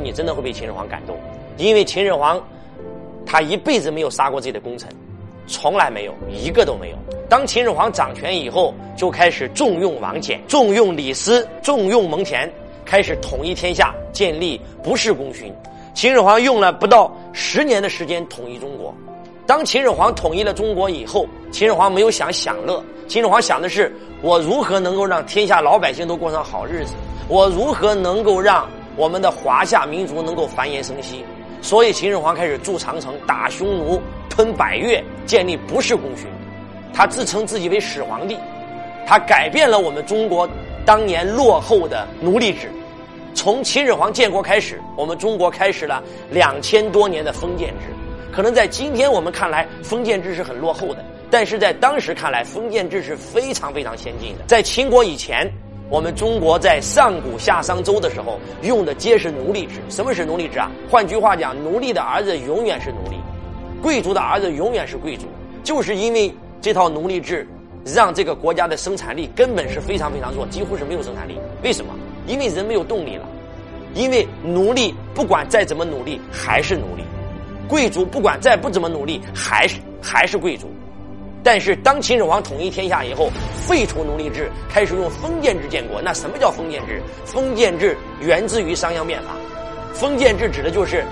你真的会被秦始皇感动，因为秦始皇他一辈子没有杀过自己的功臣，从来没有一个都没有。当秦始皇掌权以后，就开始重用王翦，重用李斯，重用蒙恬，开始统一天下，建立不世功勋。秦始皇用了不到十年的时间统一中国。当秦始皇统一了中国以后，秦始皇没有想享乐，秦始皇想的是我如何能够让天下老百姓都过上好日子，我如何能够让我们的华夏民族能够繁衍生息。所以秦始皇开始筑长城、打匈奴、吞百越，建立不世功勋。他自称自己为始皇帝，他改变了我们中国当年落后的奴隶制。从秦始皇建国开始，我们中国开始了两千多年的封建制。可能在今天我们看来，封建制是很落后的，但是在当时看来，封建制是非常非常先进的。在秦国以前，我们中国在上古夏商周的时候用的皆是奴隶制。什么是奴隶制啊？换句话讲，奴隶的儿子永远是奴隶，贵族的儿子永远是贵族。就是因为这套奴隶制，让这个国家的生产力根本是非常非常弱，几乎是没有生产力。为什么？因为人没有动力了，因为奴隶不管再怎么努力还是奴隶。贵族不管再不怎么努力，还是还是贵族。但是当秦始皇统一天下以后，废除奴隶制，开始用封建制建国。那什么叫封建制？封建制源自于商鞅变法。封建制指的就是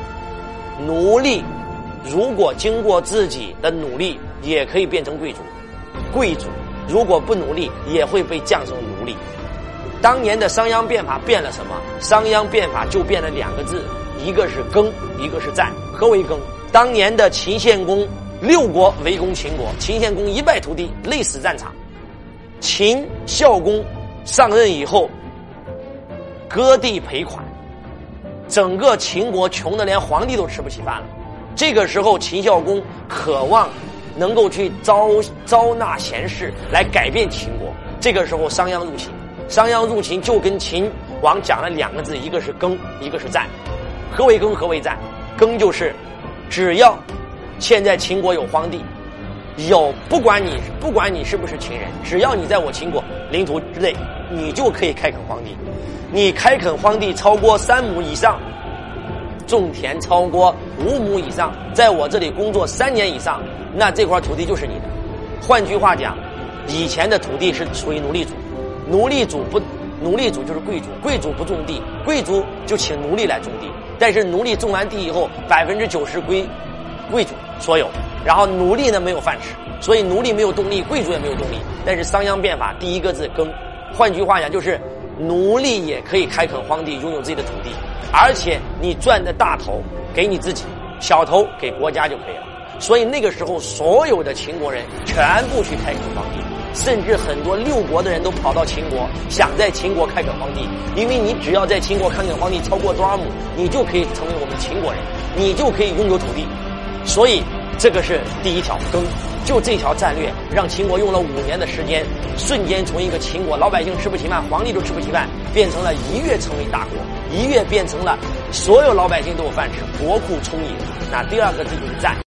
奴隶，如果经过自己的努力，也可以变成贵族；贵族如果不努力，也会被降成奴隶。当年的商鞅变法变了什么？商鞅变法就变了两个字。一个是耕，一个是战。何为耕？当年的秦献公六国围攻秦国，秦献公一败涂地，累死战场。秦孝公上任以后，割地赔款，整个秦国穷的连皇帝都吃不起饭了。这个时候，秦孝公渴望能够去招招纳贤士来改变秦国。这个时候，商鞅入秦，商鞅入秦就跟秦王讲了两个字，一个是耕，一个是战。何为耕？何为战？耕就是，只要现在秦国有荒地，有不管你不管你是不是秦人，只要你在我秦国领土之内，你就可以开垦荒地。你开垦荒地超过三亩以上，种田超过五亩以上，在我这里工作三年以上，那这块土地就是你的。换句话讲，以前的土地是属于奴隶主，奴隶主不。奴隶主就是贵族，贵族不种地，贵族就请奴隶来种地。但是奴隶种完地以后，百分之九十归贵族所有，然后奴隶呢没有饭吃，所以奴隶没有动力，贵族也没有动力。但是商鞅变法第一个字耕，换句话讲就是奴隶也可以开垦荒地，拥有自己的土地，而且你赚的大头给你自己，小头给国家就可以了。所以那个时候，所有的秦国人全部去开垦荒地。甚至很多六国的人都跑到秦国，想在秦国开垦荒地，因为你只要在秦国开垦荒地超过多少亩，你就可以成为我们秦国人，你就可以拥有土地。所以这个是第一条耕，就这条战略让秦国用了五年的时间，瞬间从一个秦国老百姓吃不起饭，皇帝都吃不起饭，变成了一跃成为大国，一跃变成了所有老百姓都有饭吃，国库充盈。那第二个字就是战。